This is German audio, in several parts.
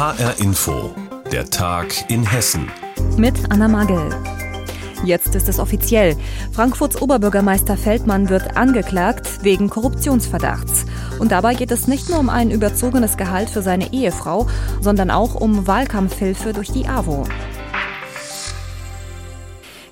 HR Info, der Tag in Hessen. Mit Anna Magel. Jetzt ist es offiziell. Frankfurts Oberbürgermeister Feldmann wird angeklagt wegen Korruptionsverdachts. Und dabei geht es nicht nur um ein überzogenes Gehalt für seine Ehefrau, sondern auch um Wahlkampfhilfe durch die AWO.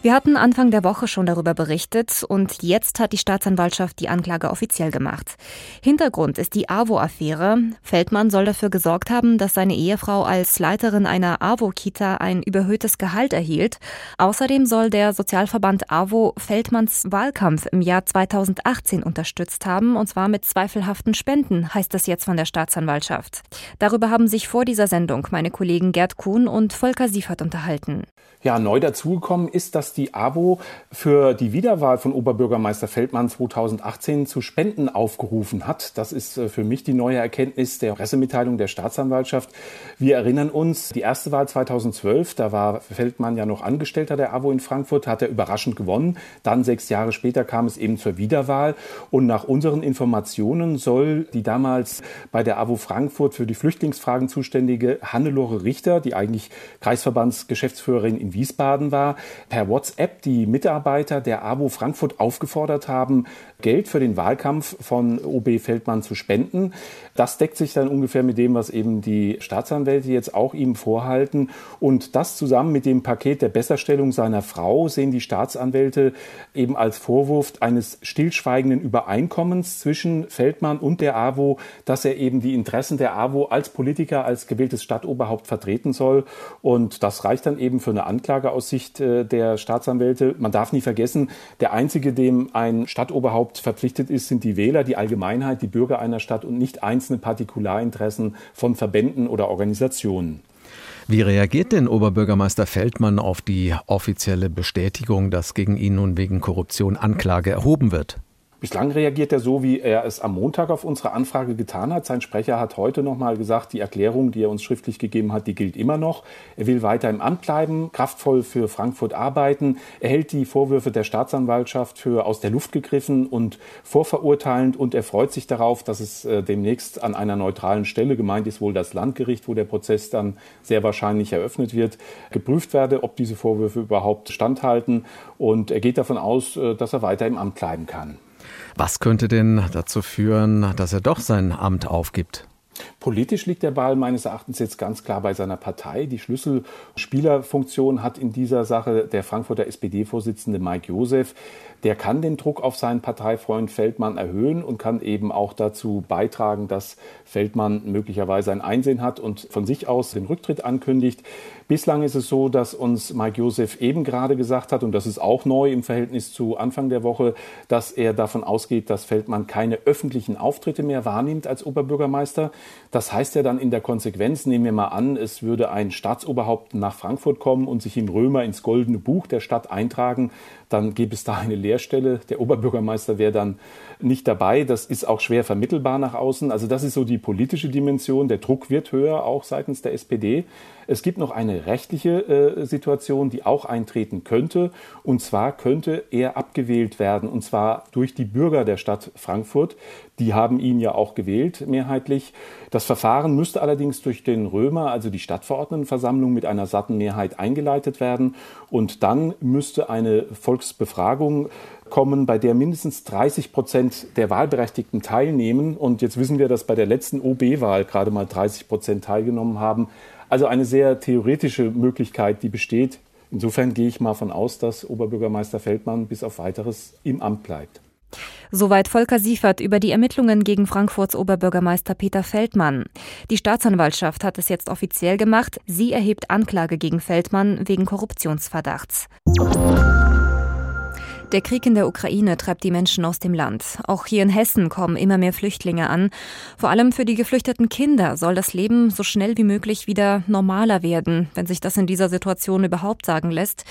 Wir hatten Anfang der Woche schon darüber berichtet und jetzt hat die Staatsanwaltschaft die Anklage offiziell gemacht. Hintergrund ist die AWO-Affäre. Feldmann soll dafür gesorgt haben, dass seine Ehefrau als Leiterin einer AWO-Kita ein überhöhtes Gehalt erhielt. Außerdem soll der Sozialverband AWO Feldmanns Wahlkampf im Jahr 2018 unterstützt haben, und zwar mit zweifelhaften Spenden, heißt es jetzt von der Staatsanwaltschaft. Darüber haben sich vor dieser Sendung meine Kollegen Gerd Kuhn und Volker Siefert unterhalten. Ja, neu dazugekommen ist, dass die AWO für die Wiederwahl von Oberbürgermeister Feldmann 2018 zu Spenden aufgerufen hat. Das ist äh, für mich die neue Erkenntnis der Pressemitteilung der Staatsanwaltschaft. Wir erinnern uns, die erste Wahl 2012, da war Feldmann ja noch Angestellter der AWO in Frankfurt, hat er überraschend gewonnen. Dann sechs Jahre später kam es eben zur Wiederwahl. Und nach unseren Informationen soll die damals bei der AWO Frankfurt für die Flüchtlingsfragen zuständige Hannelore Richter, die eigentlich Kreisverbandsgeschäftsführerin in in Wiesbaden war, per WhatsApp die Mitarbeiter der AWO Frankfurt aufgefordert haben, Geld für den Wahlkampf von OB Feldmann zu spenden. Das deckt sich dann ungefähr mit dem, was eben die Staatsanwälte jetzt auch ihm vorhalten. Und das zusammen mit dem Paket der Besserstellung seiner Frau sehen die Staatsanwälte eben als Vorwurf eines stillschweigenden Übereinkommens zwischen Feldmann und der AWO, dass er eben die Interessen der AWO als Politiker, als gewähltes Stadtoberhaupt vertreten soll. Und das reicht dann eben für eine Anklage aus Sicht äh, der Staatsanwälte. Man darf nie vergessen, der einzige, dem ein Stadtoberhaupt verpflichtet ist, sind die Wähler, die Allgemeinheit, die Bürger einer Stadt und nicht einzelne Partikularinteressen von Verbänden oder Organisationen. Wie reagiert denn Oberbürgermeister Feldmann auf die offizielle Bestätigung, dass gegen ihn nun wegen Korruption Anklage erhoben wird? Bislang reagiert er so, wie er es am Montag auf unsere Anfrage getan hat. Sein Sprecher hat heute noch mal gesagt, die Erklärung, die er uns schriftlich gegeben hat, die gilt immer noch. Er will weiter im Amt bleiben, kraftvoll für Frankfurt arbeiten. Er hält die Vorwürfe der Staatsanwaltschaft für aus der Luft gegriffen und vorverurteilend und er freut sich darauf, dass es äh, demnächst an einer neutralen Stelle, gemeint ist wohl das Landgericht, wo der Prozess dann sehr wahrscheinlich eröffnet wird, geprüft werde, ob diese Vorwürfe überhaupt standhalten. Und er geht davon aus, äh, dass er weiter im Amt bleiben kann. Was könnte denn dazu führen, dass er doch sein Amt aufgibt? Politisch liegt der Ball meines Erachtens jetzt ganz klar bei seiner Partei. Die Schlüsselspielerfunktion hat in dieser Sache der Frankfurter SPD-Vorsitzende Mike Josef. Der kann den Druck auf seinen Parteifreund Feldmann erhöhen und kann eben auch dazu beitragen, dass Feldmann möglicherweise ein Einsehen hat und von sich aus den Rücktritt ankündigt. Bislang ist es so, dass uns Mike Josef eben gerade gesagt hat, und das ist auch neu im Verhältnis zu Anfang der Woche, dass er davon ausgeht, dass Feldmann keine öffentlichen Auftritte mehr wahrnimmt als Oberbürgermeister. Das heißt ja dann in der Konsequenz, nehmen wir mal an, es würde ein Staatsoberhaupt nach Frankfurt kommen und sich im Römer ins goldene Buch der Stadt eintragen, dann gäbe es da eine Leerstelle. Der Oberbürgermeister wäre dann nicht dabei. Das ist auch schwer vermittelbar nach außen. Also das ist so die politische Dimension. Der Druck wird höher, auch seitens der SPD. Es gibt noch eine rechtliche äh, Situation, die auch eintreten könnte. Und zwar könnte er abgewählt werden, und zwar durch die Bürger der Stadt Frankfurt. Die haben ihn ja auch gewählt, mehrheitlich. Das Verfahren müsste allerdings durch den Römer, also die Stadtverordnetenversammlung, mit einer satten Mehrheit eingeleitet werden. Und dann müsste eine Volksbefragung kommen, bei der mindestens 30 Prozent der Wahlberechtigten teilnehmen. Und jetzt wissen wir, dass bei der letzten OB-Wahl gerade mal 30 Prozent teilgenommen haben. Also eine sehr theoretische Möglichkeit, die besteht. Insofern gehe ich mal von aus, dass Oberbürgermeister Feldmann bis auf weiteres im Amt bleibt. Soweit Volker Siefert über die Ermittlungen gegen Frankfurts Oberbürgermeister Peter Feldmann. Die Staatsanwaltschaft hat es jetzt offiziell gemacht. Sie erhebt Anklage gegen Feldmann wegen Korruptionsverdachts. Der Krieg in der Ukraine treibt die Menschen aus dem Land. Auch hier in Hessen kommen immer mehr Flüchtlinge an. Vor allem für die geflüchteten Kinder soll das Leben so schnell wie möglich wieder normaler werden, wenn sich das in dieser Situation überhaupt sagen lässt.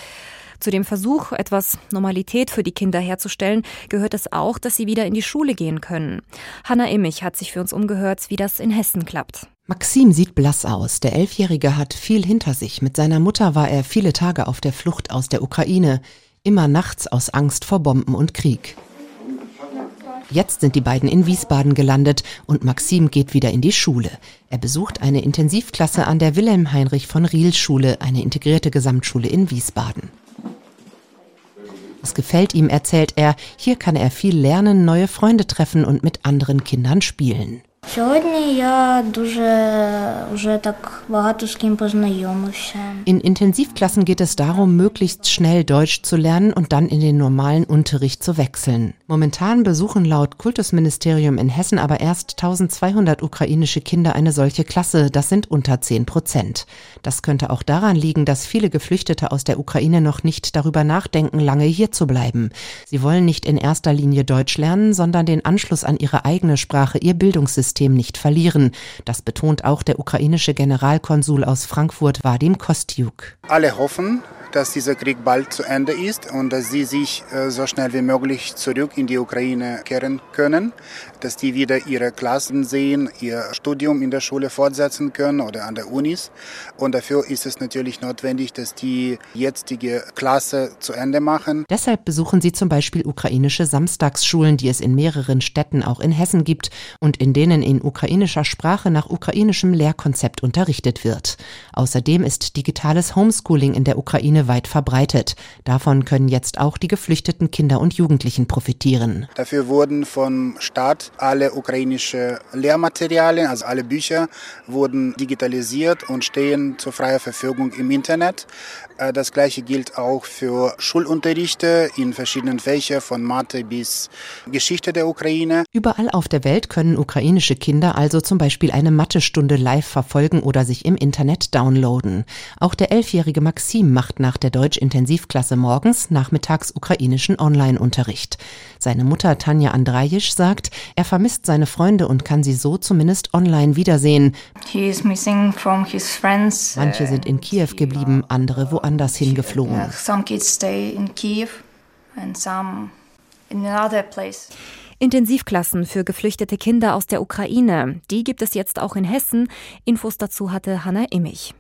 Zu dem Versuch, etwas Normalität für die Kinder herzustellen, gehört es auch, dass sie wieder in die Schule gehen können. Hanna Immich hat sich für uns umgehört, wie das in Hessen klappt. Maxim sieht blass aus. Der Elfjährige hat viel hinter sich. Mit seiner Mutter war er viele Tage auf der Flucht aus der Ukraine immer nachts aus Angst vor Bomben und Krieg. Jetzt sind die beiden in Wiesbaden gelandet und Maxim geht wieder in die Schule. Er besucht eine Intensivklasse an der Wilhelm Heinrich von Riel Schule, eine integrierte Gesamtschule in Wiesbaden. Es gefällt ihm, erzählt er, hier kann er viel lernen, neue Freunde treffen und mit anderen Kindern spielen. In Intensivklassen geht es darum, möglichst schnell Deutsch zu lernen und dann in den normalen Unterricht zu wechseln. Momentan besuchen laut Kultusministerium in Hessen aber erst 1200 ukrainische Kinder eine solche Klasse. Das sind unter 10 Prozent. Das könnte auch daran liegen, dass viele Geflüchtete aus der Ukraine noch nicht darüber nachdenken, lange hier zu bleiben. Sie wollen nicht in erster Linie Deutsch lernen, sondern den Anschluss an ihre eigene Sprache, ihr Bildungssystem nicht verlieren. Das betont auch der ukrainische Generalkonsul aus Frankfurt, Vadim Kostiuk. Alle hoffen, dass dieser Krieg bald zu Ende ist und dass sie sich äh, so schnell wie möglich zurück in die Ukraine kehren können, dass die wieder ihre Klassen sehen, ihr Studium in der Schule fortsetzen können oder an der Unis. Und dafür ist es natürlich notwendig, dass die jetzige Klasse zu Ende machen. Deshalb besuchen sie zum Beispiel ukrainische Samstagsschulen, die es in mehreren Städten auch in Hessen gibt und in denen in ukrainischer Sprache nach ukrainischem Lehrkonzept unterrichtet wird. Außerdem ist digitales Homeschooling in der Ukraine weit verbreitet. Davon können jetzt auch die geflüchteten Kinder und Jugendlichen profitieren. Dafür wurden vom Staat alle ukrainische Lehrmaterialien, also alle Bücher, wurden digitalisiert und stehen zur freien Verfügung im Internet. Äh, das gleiche gilt auch für Schulunterrichte in verschiedenen Fächern von Mathe bis Geschichte der Ukraine. Überall auf der Welt können ukrainische Kinder also zum Beispiel eine Mathestunde live verfolgen oder sich im Internet downloaden. Auch der elfjährige Maxim macht nach der Deutsch-Intensivklasse morgens nachmittags ukrainischen Online-Unterricht. Seine Mutter Tanja Andrajisch sagt, er vermisst seine Freunde und kann sie so zumindest online wiedersehen. Manche sind in Kiew geblieben, andere woanders woanders hingeflogen. Some kids stay in Kiev and some in another place. Intensivklassen für geflüchtete Kinder aus der Ukraine, die gibt es jetzt auch in Hessen. Infos dazu hatte Hanna Immich.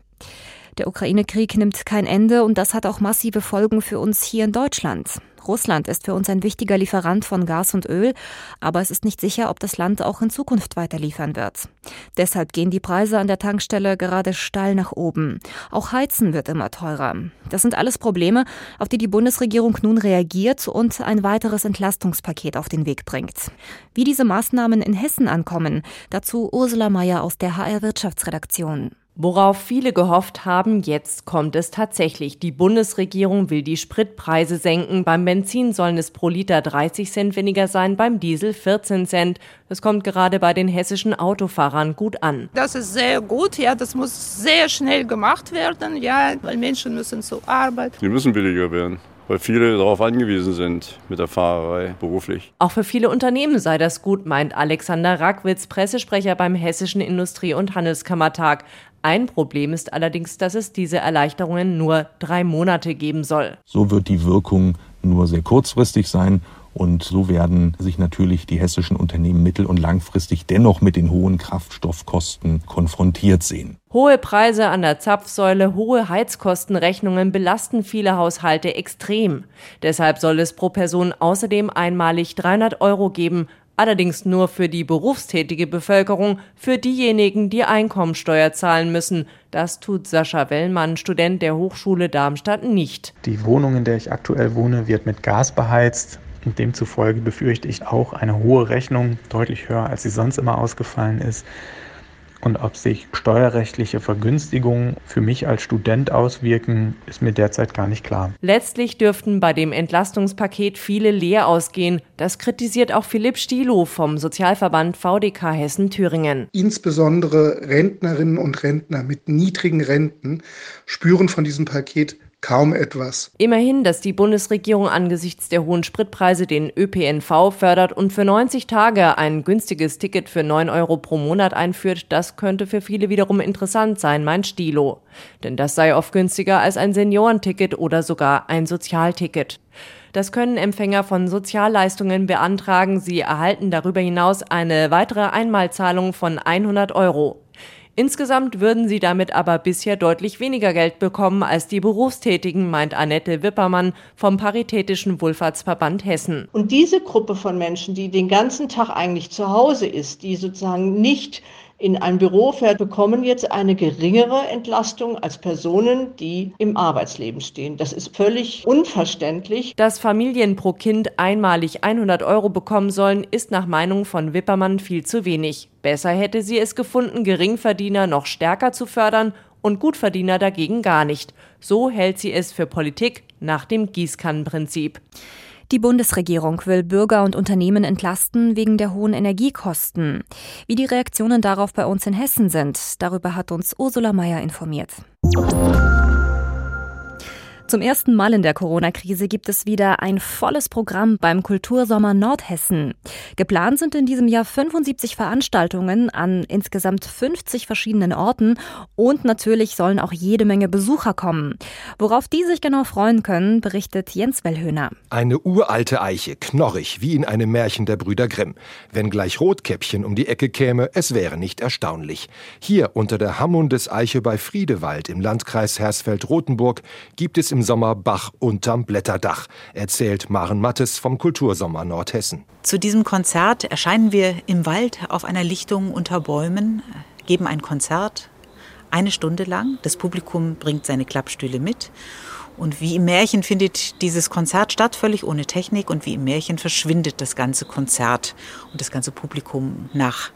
Der Ukraine-Krieg nimmt kein Ende und das hat auch massive Folgen für uns hier in Deutschland. Russland ist für uns ein wichtiger Lieferant von Gas und Öl, aber es ist nicht sicher, ob das Land auch in Zukunft weiter liefern wird. Deshalb gehen die Preise an der Tankstelle gerade steil nach oben. Auch Heizen wird immer teurer. Das sind alles Probleme, auf die die Bundesregierung nun reagiert und ein weiteres Entlastungspaket auf den Weg bringt. Wie diese Maßnahmen in Hessen ankommen, dazu Ursula Mayer aus der HR Wirtschaftsredaktion. Worauf viele gehofft haben, jetzt kommt es tatsächlich. Die Bundesregierung will die Spritpreise senken. Beim Benzin sollen es pro Liter 30 Cent weniger sein, beim Diesel 14 Cent. Das kommt gerade bei den hessischen Autofahrern gut an. Das ist sehr gut, ja, das muss sehr schnell gemacht werden, ja, weil Menschen müssen zur Arbeit. Die müssen billiger werden weil viele darauf angewiesen sind mit der Fahrerei beruflich. Auch für viele Unternehmen sei das gut, meint Alexander Rackwitz, Pressesprecher beim Hessischen Industrie- und Handelskammertag. Ein Problem ist allerdings, dass es diese Erleichterungen nur drei Monate geben soll. So wird die Wirkung nur sehr kurzfristig sein und so werden sich natürlich die hessischen Unternehmen mittel- und langfristig dennoch mit den hohen Kraftstoffkosten konfrontiert sehen. Hohe Preise an der Zapfsäule, hohe Heizkostenrechnungen belasten viele Haushalte extrem. Deshalb soll es pro Person außerdem einmalig 300 Euro geben, allerdings nur für die berufstätige Bevölkerung, für diejenigen, die Einkommensteuer zahlen müssen. Das tut Sascha Wellmann, Student der Hochschule Darmstadt, nicht. Die Wohnung, in der ich aktuell wohne, wird mit Gas beheizt. Und demzufolge befürchte ich auch eine hohe Rechnung, deutlich höher, als sie sonst immer ausgefallen ist. Und ob sich steuerrechtliche Vergünstigungen für mich als Student auswirken, ist mir derzeit gar nicht klar. Letztlich dürften bei dem Entlastungspaket viele leer ausgehen. Das kritisiert auch Philipp Stilo vom Sozialverband VDK Hessen-Thüringen. Insbesondere Rentnerinnen und Rentner mit niedrigen Renten spüren von diesem Paket kaum etwas. Immerhin, dass die Bundesregierung angesichts der hohen Spritpreise den ÖPNV fördert und für 90 Tage ein günstiges Ticket für 9 Euro pro Monat einführt, das könnte für viele wiederum interessant sein, meint Stilo. Denn das sei oft günstiger als ein Seniorenticket oder sogar ein Sozialticket. Das können Empfänger von Sozialleistungen beantragen. Sie erhalten darüber hinaus eine weitere Einmalzahlung von 100 Euro. Insgesamt würden sie damit aber bisher deutlich weniger Geld bekommen als die Berufstätigen, meint Annette Wippermann vom Paritätischen Wohlfahrtsverband Hessen. Und diese Gruppe von Menschen, die den ganzen Tag eigentlich zu Hause ist, die sozusagen nicht in ein Büro fährt, bekommen jetzt eine geringere Entlastung als Personen, die im Arbeitsleben stehen. Das ist völlig unverständlich. Dass Familien pro Kind einmalig 100 Euro bekommen sollen, ist nach Meinung von Wippermann viel zu wenig. Besser hätte sie es gefunden, Geringverdiener noch stärker zu fördern und Gutverdiener dagegen gar nicht. So hält sie es für Politik nach dem Gießkannenprinzip. Die Bundesregierung will Bürger und Unternehmen entlasten wegen der hohen Energiekosten. Wie die Reaktionen darauf bei uns in Hessen sind, darüber hat uns Ursula Mayer informiert. Zum ersten Mal in der Corona-Krise gibt es wieder ein volles Programm beim Kultursommer Nordhessen. Geplant sind in diesem Jahr 75 Veranstaltungen an insgesamt 50 verschiedenen Orten und natürlich sollen auch jede Menge Besucher kommen. Worauf die sich genau freuen können, berichtet Jens Wellhöhner. Eine uralte Eiche, knorrig wie in einem Märchen der Brüder Grimm. Wenn gleich Rotkäppchen um die Ecke käme, es wäre nicht erstaunlich. Hier unter der Hammundes Eiche bei Friedewald im Landkreis Hersfeld-Rotenburg gibt es im Sommer Bach unterm Blätterdach, erzählt Maren Mattes vom Kultursommer Nordhessen. Zu diesem Konzert erscheinen wir im Wald auf einer Lichtung unter Bäumen, geben ein Konzert eine Stunde lang. Das Publikum bringt seine Klappstühle mit. Und wie im Märchen findet dieses Konzert statt, völlig ohne Technik. Und wie im Märchen verschwindet das ganze Konzert und das ganze Publikum nach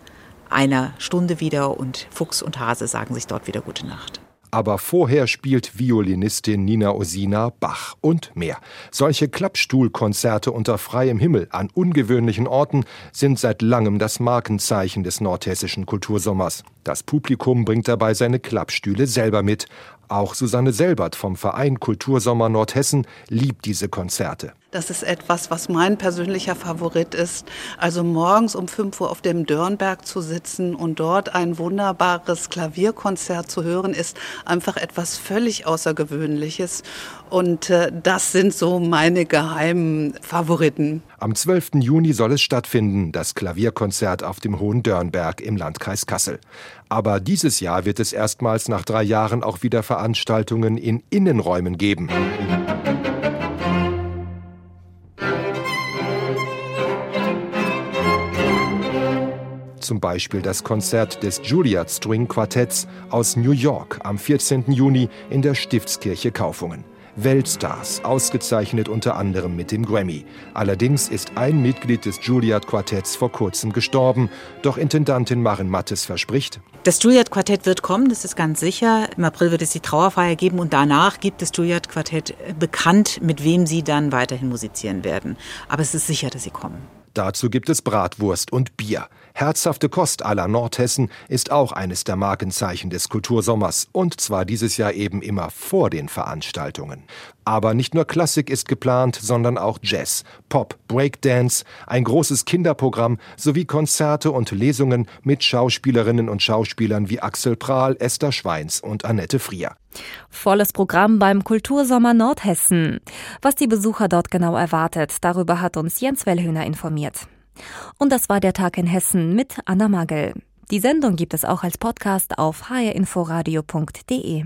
einer Stunde wieder. Und Fuchs und Hase sagen sich dort wieder Gute Nacht aber vorher spielt Violinistin Nina Osina Bach und mehr. Solche Klappstuhlkonzerte unter freiem Himmel an ungewöhnlichen Orten sind seit langem das Markenzeichen des nordhessischen Kultursommers. Das Publikum bringt dabei seine Klappstühle selber mit. Auch Susanne Selbert vom Verein Kultursommer Nordhessen liebt diese Konzerte. Das ist etwas, was mein persönlicher Favorit ist. Also morgens um 5 Uhr auf dem Dörnberg zu sitzen und dort ein wunderbares Klavierkonzert zu hören, ist einfach etwas völlig Außergewöhnliches. Und äh, das sind so meine geheimen Favoriten. Am 12. Juni soll es stattfinden, das Klavierkonzert auf dem Hohen Dörnberg im Landkreis Kassel. Aber dieses Jahr wird es erstmals nach drei Jahren auch wieder Veranstaltungen in Innenräumen geben. Zum Beispiel das Konzert des Juilliard String Quartetts aus New York am 14. Juni in der Stiftskirche Kaufungen. Weltstars, ausgezeichnet unter anderem mit dem Grammy. Allerdings ist ein Mitglied des Juilliard Quartetts vor kurzem gestorben, doch Intendantin Maren Mattes verspricht, das Juilliard Quartett wird kommen, das ist ganz sicher. Im April wird es die Trauerfeier geben und danach gibt das Juilliard Quartett bekannt, mit wem sie dann weiterhin musizieren werden. Aber es ist sicher, dass sie kommen. Dazu gibt es Bratwurst und Bier. Herzhafte Kost aller Nordhessen ist auch eines der Markenzeichen des Kultursommers und zwar dieses Jahr eben immer vor den Veranstaltungen. Aber nicht nur Klassik ist geplant, sondern auch Jazz, Pop, Breakdance, ein großes Kinderprogramm sowie Konzerte und Lesungen mit Schauspielerinnen und Schauspielern wie Axel Prahl, Esther Schweins und Annette Frier. Volles Programm beim Kultursommer Nordhessen. Was die Besucher dort genau erwartet, darüber hat uns Jens Wellhöhner informiert. Und das war der Tag in Hessen mit Anna Magel. Die Sendung gibt es auch als Podcast auf hrinforadio.de.